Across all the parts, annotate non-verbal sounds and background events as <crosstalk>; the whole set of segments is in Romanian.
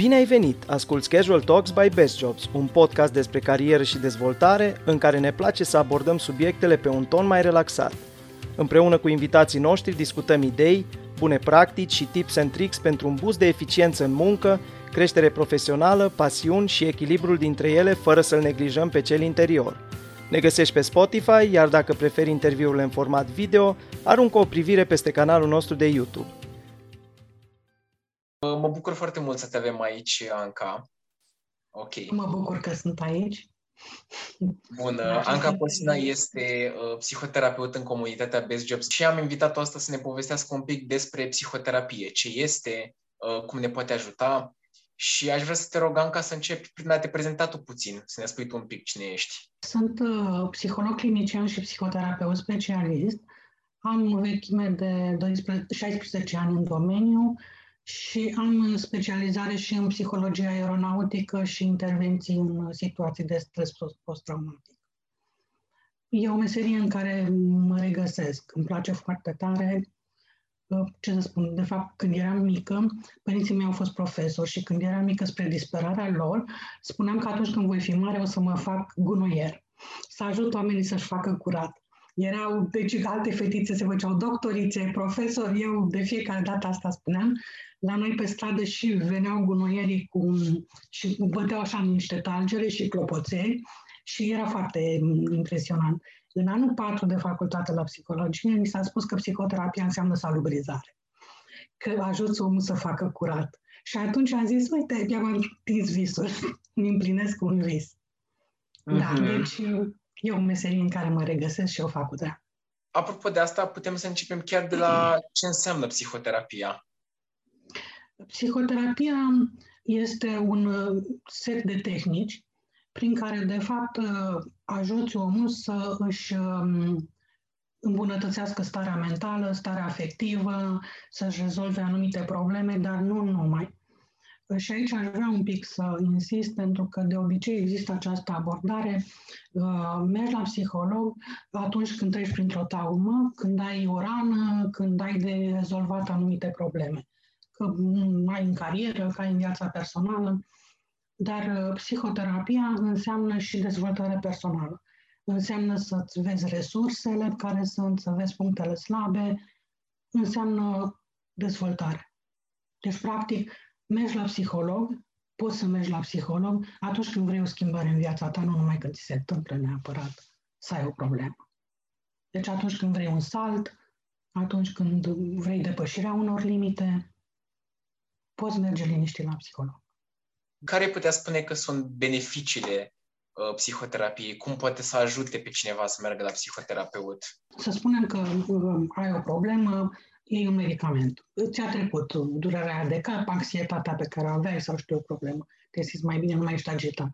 Bine ai venit! Asculți Casual Talks by Best Jobs, un podcast despre carieră și dezvoltare în care ne place să abordăm subiectele pe un ton mai relaxat. Împreună cu invitații noștri discutăm idei, bune practici și tips and tricks pentru un boost de eficiență în muncă, creștere profesională, pasiuni și echilibrul dintre ele fără să-l neglijăm pe cel interior. Ne găsești pe Spotify, iar dacă preferi interviurile în format video, aruncă o privire peste canalul nostru de YouTube. Mă bucur foarte mult să te avem aici, Anca. Ok. Mă bucur că sunt aici. Bun, Anca Posina este uh, psihoterapeut în comunitatea Best Jobs și am invitat-o asta să ne povestească un pic despre psihoterapie, ce este, uh, cum ne poate ajuta și aș vrea să te rog, Anca, să începi prin a te prezenta tu puțin, să ne spui tu un pic cine ești. Sunt uh, psiholog clinician și psihoterapeut specialist. Am o vechime de 12, 16 ani în domeniu și am specializare și în psihologie aeronautică și intervenții în situații de stres post-traumatic. E o meserie în care mă regăsesc. Îmi place foarte tare. Ce să spun, de fapt, când eram mică, părinții mei au fost profesori și când eram mică, spre disperarea lor, spuneam că atunci când voi fi mare o să mă fac gunoier, să ajut oamenii să-și facă curat. Erau, deci alte fetițe se făceau doctorițe, profesori, eu de fiecare dată asta spuneam. La noi pe stradă și veneau gunoierii cu, și băteau așa niște talgere și clopoței și era foarte impresionant. În anul 4 de facultate la psihologie mi s-a spus că psihoterapia înseamnă salubrizare, că ajuți omul să facă curat. Și atunci am zis, uite, mi-am atins visul, <laughs> îmi împlinesc un vis. Uh-huh. Da, mhm. deci e o meserie în care mă regăsesc și o fac cu drag. Apropo de asta, putem să începem chiar de la ce înseamnă psihoterapia. Psihoterapia este un uh, set de tehnici prin care, de fapt, uh, ajuți omul să își um, îmbunătățească starea mentală, starea afectivă, să-și rezolve anumite probleme, dar nu numai. Și aici aș vrea un pic să insist, pentru că de obicei există această abordare. Uh, mergi la psiholog atunci când treci printr-o traumă, când ai o rană, când ai de rezolvat anumite probleme. Că ai în carieră, că ai în viața personală. Dar uh, psihoterapia înseamnă și dezvoltare personală. Înseamnă să-ți vezi resursele care sunt, să vezi punctele slabe, înseamnă dezvoltare. Deci, practic, mergi la psiholog, poți să mergi la psiholog atunci când vrei o schimbare în viața ta, nu numai când ți se întâmplă neapărat să ai o problemă. Deci atunci când vrei un salt, atunci când vrei depășirea unor limite, poți merge liniștit la psiholog. Care putea spune că sunt beneficiile uh, psihoterapiei? Cum poate să ajute pe cineva să meargă la psihoterapeut? Să spunem că uh, ai o problemă, iei un medicament. Ți-a trecut durerea de cap, anxietatea pe care o aveai sau știu o problemă. Te simți mai bine, nu mai ești agitat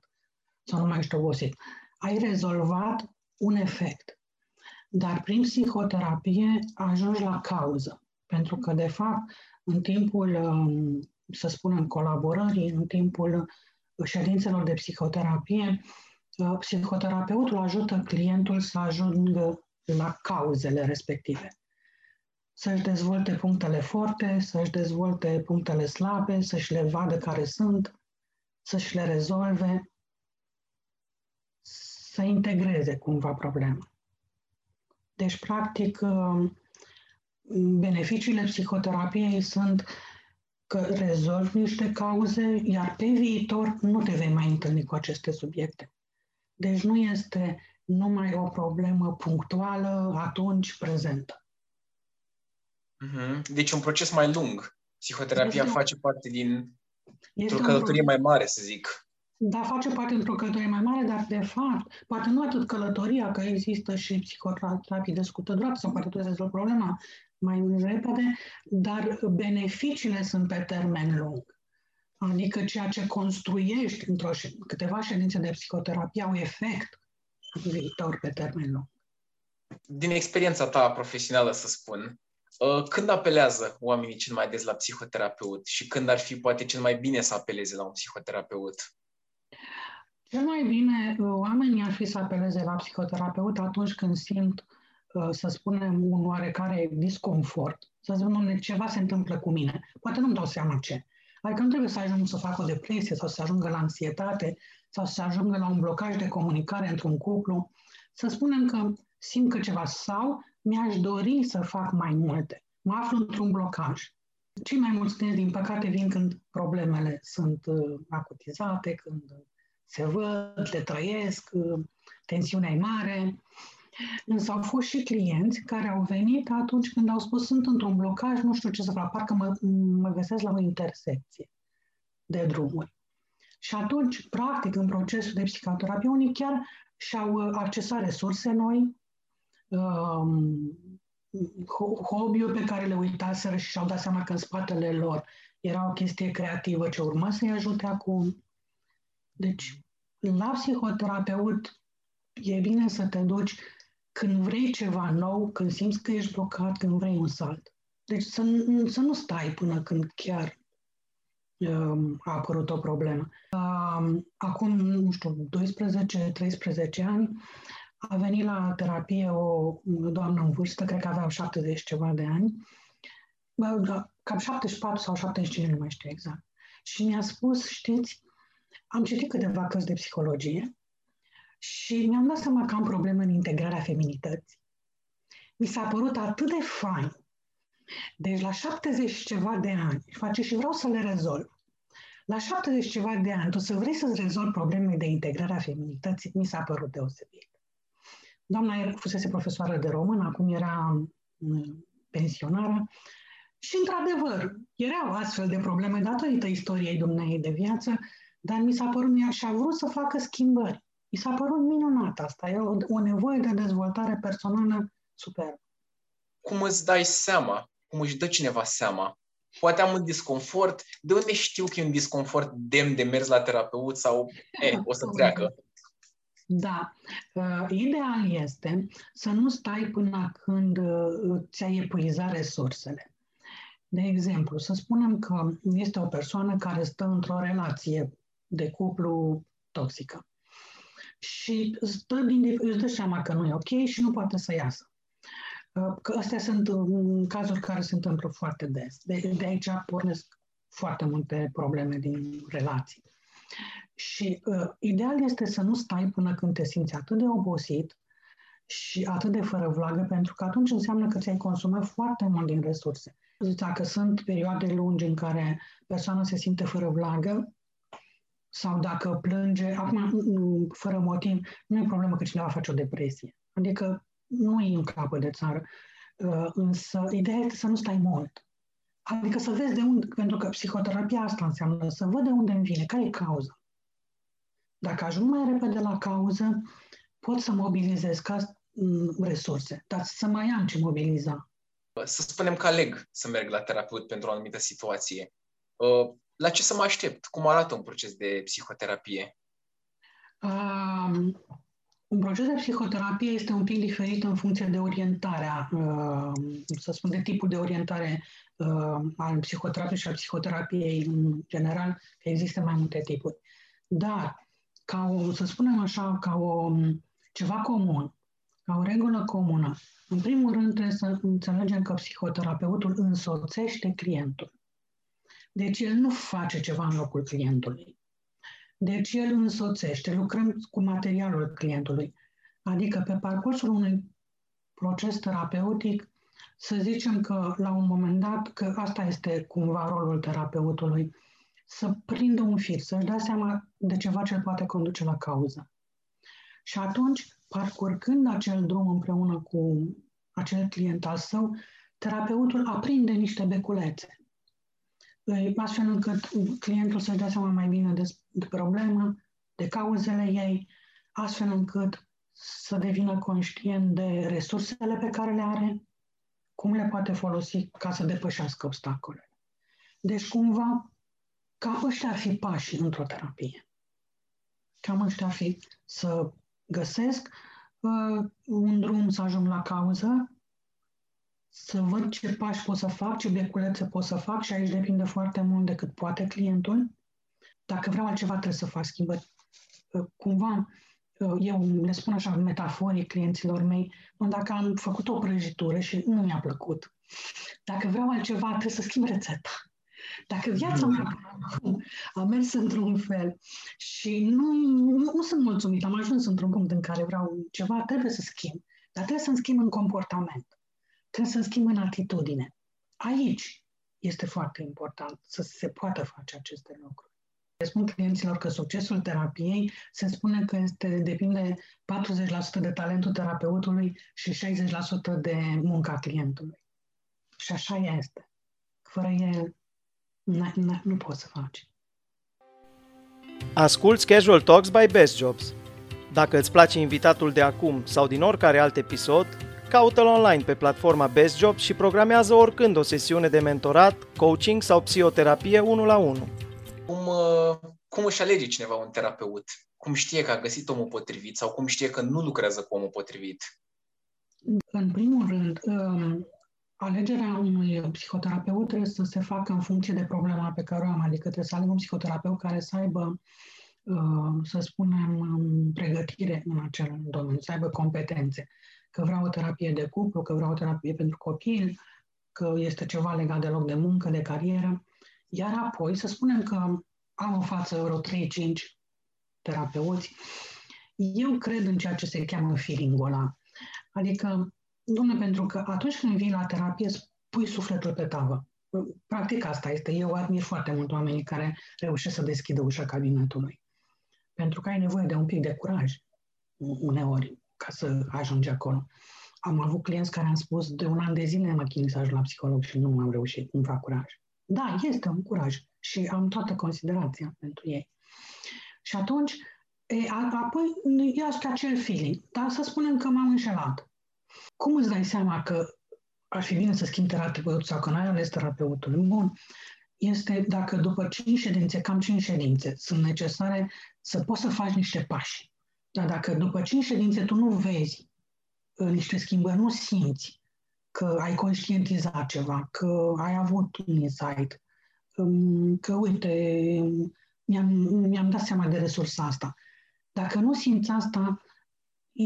sau nu mai ești obosit. Ai rezolvat un efect. Dar prin psihoterapie ajungi la cauză. Pentru că, de fapt, în timpul, um, să spunem, colaborării, în timpul ședințelor de psihoterapie, uh, psihoterapeutul ajută clientul să ajungă la cauzele respective să-și dezvolte punctele forte, să-și dezvolte punctele slabe, să-și le vadă care sunt, să-și le rezolve, să integreze cumva problema. Deci, practic, um, beneficiile psihoterapiei sunt că rezolvi niște cauze, iar pe viitor nu te vei mai întâlni cu aceste subiecte. Deci nu este numai o problemă punctuală, atunci prezentă. Mm-hmm. Deci un proces mai lung. Psihoterapia este face parte din o călătorie mai mare, să zic. Da, face parte într-o călătorie mai mare, dar de fapt, poate nu atât călătoria, că există și psihoterapie de scurtă durată sau poate tu rezolvi problema mai repede, dar beneficiile sunt pe termen lung. Adică ceea ce construiești într-o câteva ședințe de psihoterapie au efect în viitor pe termen lung. Din experiența ta profesională, să spun, Uh, când apelează oamenii cel mai des la psihoterapeut și când ar fi poate cel mai bine să apeleze la un psihoterapeut? Cel mai bine uh, oamenii ar fi să apeleze la psihoterapeut atunci când simt, uh, să spunem, un oarecare disconfort. Să spunem, ceva se întâmplă cu mine. Poate nu-mi dau seama ce. Adică nu trebuie să ajungă să facă o depresie sau să ajungă la anxietate sau să ajungă la un blocaj de comunicare într-un cuplu. Să spunem că simt că ceva sau mi-aș dori să fac mai multe. Mă aflu într-un blocaj. Cei mai mulți clienți, din păcate, vin când problemele sunt uh, acutizate, când se văd, le trăiesc, uh, tensiunea e mare. Însă au fost și clienți care au venit atunci când au spus sunt într-un blocaj, nu știu ce să fac, parcă mă, mă găsesc la o intersecție de drumuri. Și atunci, practic, în procesul de psihoterapie, unii chiar și-au uh, accesat resurse noi, um, hobby-uri pe care le uitaseră și și-au dat seama că în spatele lor era o chestie creativă ce urma să-i ajute acum. Deci, la psihoterapeut e bine să te duci când vrei ceva nou, când simți că ești blocat, când vrei un salt. Deci să, să nu stai până când chiar um, a apărut o problemă. Um, acum, nu știu, 12-13 ani, a venit la terapie o doamnă în vârstă, cred că avea 70 ceva de ani, da, cam 74 sau 75, nu mai știu exact. Și mi-a spus, știți, am citit câteva cărți de psihologie și mi-am dat seama că am probleme în integrarea feminității. Mi s-a părut atât de fain. Deci la 70 ceva de ani, face și vreau să le rezolv. La 70 ceva de ani, tu să vrei să-ți rezolvi probleme de integrare a feminității, mi s-a părut deosebit. Doamna fusese profesoară de român, acum era mm, pensionară și, într-adevăr, erau astfel de probleme datorită istoriei dumneei de viață, dar mi s-a părut, mi și-a vrut să facă schimbări. Mi s-a părut minunat asta. E o, o nevoie de dezvoltare personală superbă. Cum îți dai seama? Cum își dă cineva seama? Poate am un disconfort. De unde știu că e un disconfort demn de mers la terapeut sau e, o să treacă? <laughs> Da. Uh, ideal este să nu stai până când uh, ți-ai epuizat resursele. De exemplu, să spunem că este o persoană care stă într-o relație de cuplu toxică și stă din, își dă seama că nu e ok și nu poate să iasă. Uh, că astea sunt cazuri care se întâmplă foarte des. De, de aici pornesc foarte multe probleme din relații. Și uh, ideal este să nu stai până când te simți atât de obosit și atât de fără vlagă, pentru că atunci înseamnă că ți-ai consumat foarte mult din resurse. Dacă sunt perioade lungi în care persoana se simte fără vlagă, sau dacă plânge, acum, fără motiv, nu e problemă că cineva face o depresie. Adică nu e în capă de țară. Uh, însă, ideea este să nu stai mult. Adică să vezi de unde, pentru că psihoterapia asta înseamnă să văd de unde îmi vine, care e cauza. Dacă ajung mai repede la cauză, pot să mobilizez ca mm, resurse, dar să mai am ce mobiliza. Să spunem că aleg să merg la terapeut pentru o anumită situație. Uh, la ce să mă aștept? Cum arată un proces de psihoterapie? Um, un proces de psihoterapie este un pic diferit în funcție de orientarea, uh, să spun, de tipul de orientare uh, al psihoterapiei și al psihoterapiei în general, că există mai multe tipuri. Dar, ca o, să spunem așa, ca o, ceva comun, ca o regulă comună, în primul rând trebuie să înțelegem că psihoterapeutul însoțește clientul. Deci el nu face ceva în locul clientului. Deci el însoțește, lucrăm cu materialul clientului. Adică pe parcursul unui proces terapeutic, să zicem că la un moment dat, că asta este cumva rolul terapeutului, să prindă un fir, să-și dea seama de ceva ce îl poate conduce la cauză. Și atunci, parcurgând acel drum împreună cu acel client al său, terapeutul aprinde niște beculețe astfel încât clientul să-și dea seama mai bine de, de problemă, de cauzele ei, astfel încât să devină conștient de resursele pe care le are, cum le poate folosi ca să depășească obstacole. Deci, cumva, cam ăștia ar fi pașii într-o terapie. Cam ăștia ar fi să găsesc uh, un drum să ajung la cauză, să văd ce pași pot să fac, ce beculețe pot să fac și aici depinde foarte mult de cât poate clientul. Dacă vreau altceva, trebuie să fac schimbări. Uh, cumva, uh, eu le spun așa metaforic clienților mei, dacă am făcut o prăjitură și nu mi-a plăcut, dacă vreau altceva, trebuie să schimb rețeta. Dacă viața mea a mers într-un fel și nu, nu, nu sunt mulțumit, am ajuns într-un punct în care vreau ceva, trebuie să schimb. Dar trebuie să-mi schimb în comportament. Trebuie să-mi schimb în atitudine. Aici este foarte important să se poată face aceste lucruri. Spun clienților că succesul terapiei se spune că este, depinde 40% de talentul terapeutului și 60% de munca clientului. Și așa este. Fără el nu poți să faci. Asculți Casual Talks by Best Jobs. Dacă îți place invitatul de acum sau din oricare alt episod, caută-l online pe platforma Best Jobs și programează oricând o sesiune de mentorat, coaching sau psihoterapie 1 la 1. Cum, uh, cum își alege cineva un terapeut? Cum știe că a găsit omul potrivit sau cum știe că nu lucrează cu omul potrivit? În primul rând, um, alegerea unui psihoterapeut trebuie să se facă în funcție de problema pe care o am, adică trebuie să aleg un psihoterapeut care să aibă, uh, să spunem, um, pregătire în acel domeniu, să aibă competențe. Că vreau o terapie de cuplu, că vreau o terapie pentru copil, că este ceva legat de loc de muncă, de carieră. Iar apoi să spunem că am în față vreo 3-5 terapeuți, eu cred în ceea ce se cheamă feeling ăla. Adică, domnule, pentru că atunci când vii la terapie, pui sufletul pe tavă. Practic asta este. Eu admir foarte mult oamenii care reușesc să deschidă ușa cabinetului. Pentru că ai nevoie de un pic de curaj uneori ca să ajungi acolo. Am avut clienți care am spus de un an de zile mă chinui să ajung la psiholog și nu am reușit, nu fac curaj. Da, este un curaj și am toată considerația pentru ei. Și atunci, e, apoi ia acel feeling, dar să spunem că m-am înșelat. Cum îți dai seama că ar fi bine să schimbi terapeutul sau că n-ai ales terapeutul bun? Este dacă după 5 ședințe, cam 5 ședințe, sunt necesare să poți să faci niște pași. Dar dacă după 5 ședințe tu nu vezi uh, niște schimbări, nu simți că ai conștientizat ceva, că ai avut un insight, um, că uite, mi-am, mi-am dat seama de resursa asta. Dacă nu simți asta, e,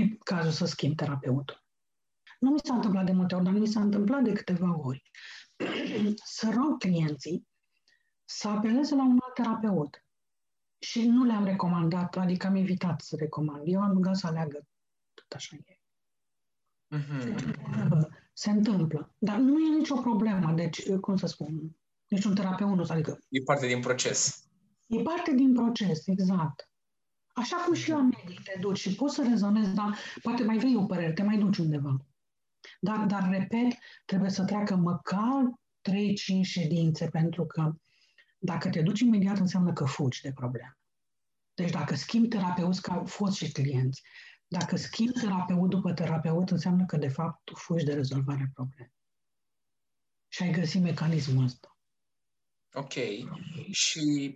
e cazul să schimb terapeutul. Nu mi s-a întâmplat de multe ori, dar mi s-a întâmplat de câteva ori <clears throat> să rog clienții să apeleze la un alt terapeut. Și nu le-am recomandat, adică am evitat să recomand. Eu am rugat să aleagă tot așa e. Mm-hmm. Se întâmplă. Dar nu e nicio problemă. Deci, cum să spun, niciun terapeut nu adică... E parte din proces. E parte din proces, exact. Așa cum și la medic te duci și poți să rezonezi, dar poate mai vrei o părere, te mai duci undeva. Dar, dar repet, trebuie să treacă măcar 3-5 ședințe, pentru că dacă te duci imediat, înseamnă că fugi de problemă. Deci dacă schimbi terapeuți ca fost și clienți, dacă schimbi terapeut după terapeut, înseamnă că, de fapt, tu fugi de rezolvarea problemei. Și ai găsit mecanismul ăsta. Ok. Și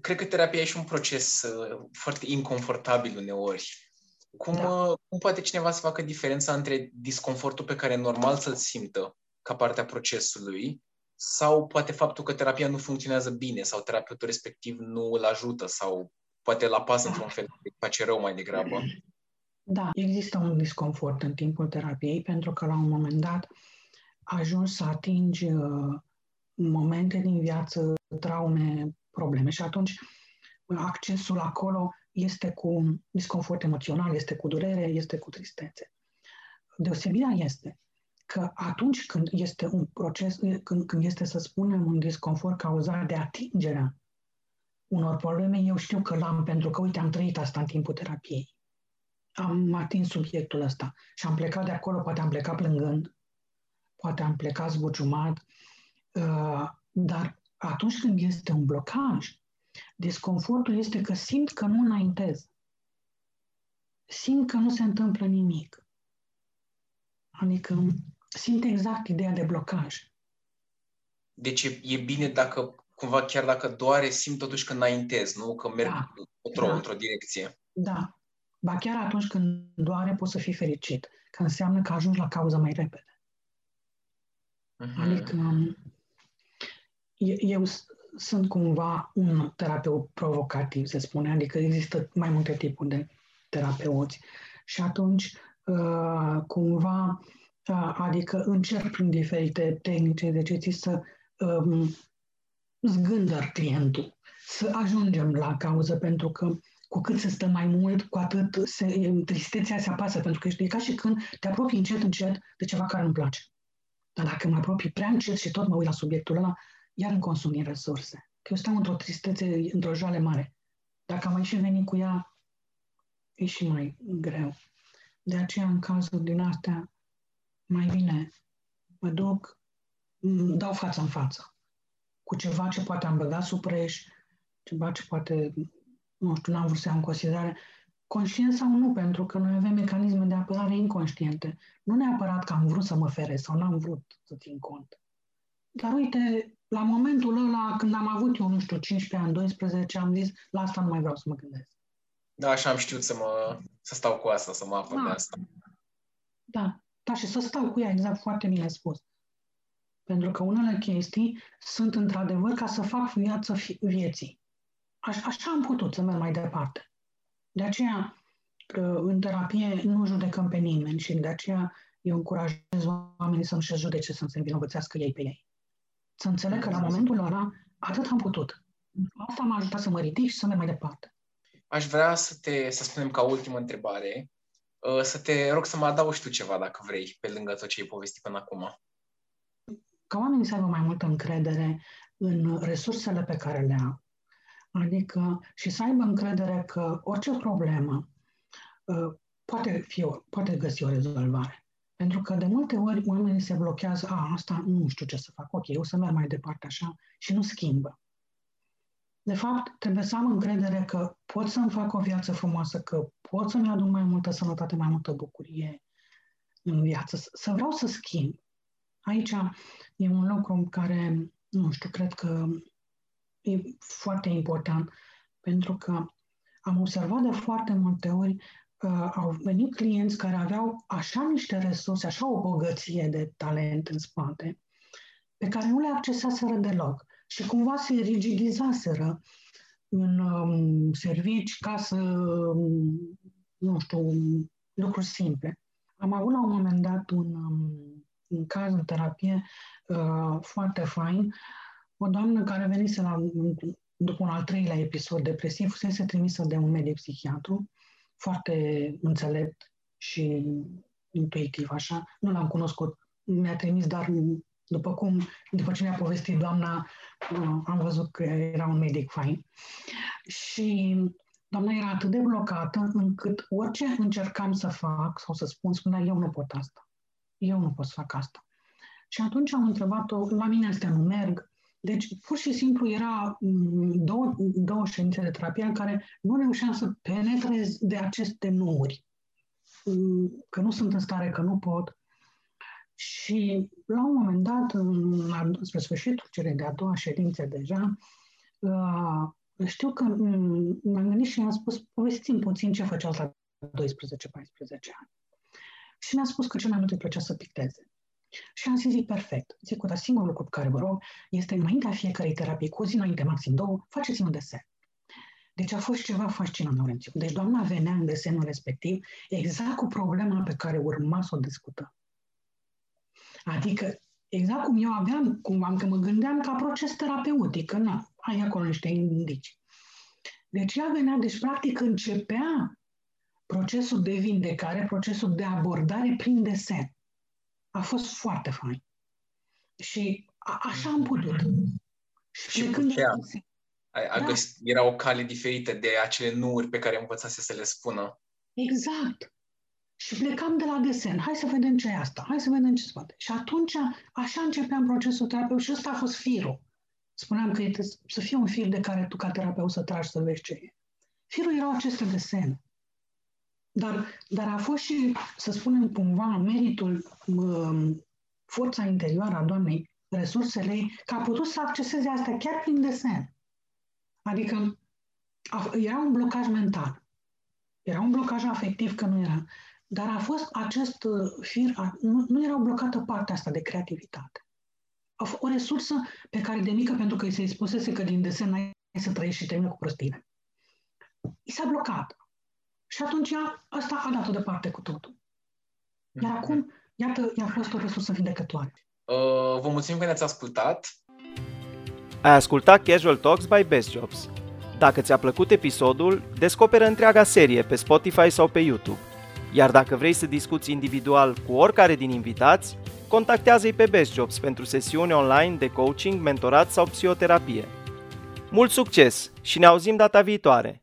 cred că terapia e și un proces uh, foarte inconfortabil uneori. Cum, da. uh, cum poate cineva să facă diferența între disconfortul pe care normal să-l simtă ca parte a procesului sau poate faptul că terapia nu funcționează bine sau terapeutul respectiv nu îl ajută sau poate la pas într-un fel, face rău mai degrabă. Da, există un disconfort în timpul terapiei pentru că la un moment dat ajungi să atingi uh, momente din viață, traume, probleme și atunci accesul acolo este cu disconfort emoțional, este cu durere, este cu tristețe. Deosebirea este că atunci când este un proces, când, când este, să spunem, un disconfort cauzat de atingerea unor probleme, eu știu că l-am pentru că, uite, am trăit asta în timpul terapiei. Am atins subiectul ăsta și am plecat de acolo, poate am plecat plângând, poate am plecat zbuciumat, uh, dar atunci când este un blocaj, disconfortul este că simt că nu înaintez. Simt că nu se întâmplă nimic. Adică simt exact ideea de blocaj. Deci e, e bine dacă cumva chiar dacă doare, simt totuși că înaintez, nu? Că merg da. într-o, da. într-o direcție. Da. Ba chiar atunci când doare poți să fii fericit, că înseamnă că ajungi la cauză mai repede. Uh-huh. Adică eu sunt cumva un terapeut provocativ, se spune, adică există mai multe tipuri de terapeuți și atunci uh, cumva uh, adică încerc prin diferite tehnici, exerciții să um, zgândăr clientul, să ajungem la cauză, pentru că cu cât se stă mai mult, cu atât se, tristețea se apasă, pentru că e ca și când te apropii încet, încet de ceva care nu-mi place. Dar dacă mă apropii prea încet și tot mă uit la subiectul ăla, iar îmi consumi resurse. Că eu stau într-o tristețe, într-o jale mare. Dacă am mai și venit cu ea, e și mai greu. De aceea, în cazul din astea, mai bine mă duc, dau față în față cu ceva ce poate am băgat sub preș, ceva ce poate, nu știu, n-am vrut să iau în considerare, conștient sau nu, pentru că noi avem mecanisme de apărare inconștiente. Nu neapărat că am vrut să mă feresc sau n-am vrut să țin cont. Dar uite, la momentul ăla, când am avut eu, nu știu, 15 ani, 12, am zis, la asta nu mai vreau să mă gândesc. Da, așa am știut să, mă, să stau cu asta, să mă apăr da. de asta. Da, da, și să stau cu ea, exact, foarte bine spus. Pentru că unele chestii sunt într-adevăr ca să fac viață vieții. Aș, așa am putut să merg mai departe. De aceea, în terapie nu judecăm pe nimeni și de aceea eu încurajez oamenii să nu se judece, să nu se învinovățească ei pe ei. Să înțeleg că la momentul ăla atât am putut. Asta m-a ajutat să mă ridic și să merg mai departe. Aș vrea să te, să spunem ca ultimă întrebare, uh, să te rog să mă adaugi tu ceva, dacă vrei, pe lângă tot ce ai povestit până acum. Ca oamenii să aibă mai multă încredere în resursele pe care le au. Adică și să aibă încredere că orice problemă uh, poate, fi, poate găsi o rezolvare. Pentru că de multe ori oamenii se blochează, a, asta nu știu ce să fac, ok, eu să merg mai departe așa și nu schimbă. De fapt, trebuie să am încredere că pot să-mi fac o viață frumoasă, că pot să-mi aduc mai multă sănătate, mai multă bucurie în viață, să vreau să schimb. Aici e un lucru în care, nu știu, cred că e foarte important, pentru că am observat de foarte multe ori uh, au venit clienți care aveau așa niște resurse, așa o bogăție de talent în spate, pe care nu le accesaseră deloc și cumva se rigidizaseră în um, servici ca să, um, nu știu, lucruri simple. Am avut la un moment dat un, um, un caz în terapie uh, foarte fain, o doamnă care venise la, după un al treilea episod depresiv, fusese trimisă de un medic psihiatru, foarte înțelept și intuitiv, așa. Nu l-am cunoscut, mi-a trimis, dar după cum, după ce mi-a povestit doamna, uh, am văzut că era un medic fain. Și doamna era atât de blocată încât orice încercam să fac sau să spun, spunea, eu nu pot asta. Eu nu pot să fac asta. Și atunci am întrebat-o, la mine astea nu merg. Deci, pur și simplu, era mm, două, două ședințe de terapie în care nu reușeam să penetrez de aceste nuuri. Mm, că nu sunt în stare, că nu pot. Și la un moment dat, în, spre sfârșitul celei de-a doua ședințe deja, uh, știu că m-am gândit și mi-am spus, povestiți puțin ce făceați la 12-14 ani. Și mi-a spus că cel mai mult îi plăcea să picteze. Și am zis, zic, perfect. Zic, dar singurul lucru pe care vă rog este înaintea fiecarei terapii, cu o zi înainte, maxim două, faceți un desen. Deci a fost ceva fascinant, Laurențiu. Deci doamna venea în desenul respectiv exact cu problema pe care urma să o discutăm. Adică, exact cum eu aveam, cum am că mă gândeam ca proces terapeutic, că na, ai acolo niște indici. Deci ea venea, deci practic începea procesul de vindecare, procesul de abordare prin desen. A fost foarte fain. Și a, așa am putut. Și, și plecând de a, a da. găsit, era o cale diferită de acele nuuri pe care învățase să le spună. Exact. Și plecam de la desen. Hai să vedem ce e asta. Hai să vedem ce se poate. Și atunci, așa începeam procesul terapeut și ăsta a fost firul. Spuneam că e să fie un fir de care tu, ca terapeut, să tragi să vezi ce e. Firul erau aceste desene. Dar, dar a fost și, să spunem cumva, meritul, um, forța interioară a doamnei, resursele ei, că a putut să acceseze asta chiar prin desen. Adică a, era un blocaj mental. Era un blocaj afectiv că nu era. Dar a fost acest uh, fir, nu, nu era blocată partea asta de creativitate. A fost o resursă pe care de mică, pentru că îi se spusese că din desen ai să trăiești și termină cu prostire. I s-a blocat. Și atunci asta a dat-o departe cu totul. Iar acum, iată, i-a fost o resursă vindecătoare. Uh, vă mulțumim că ne-ați ascultat. Ai ascultat Casual Talks by Best Jobs. Dacă ți-a plăcut episodul, descoperă întreaga serie pe Spotify sau pe YouTube. Iar dacă vrei să discuți individual cu oricare din invitați, contactează-i pe Best Jobs pentru sesiuni online de coaching, mentorat sau psihoterapie. Mult succes și ne auzim data viitoare!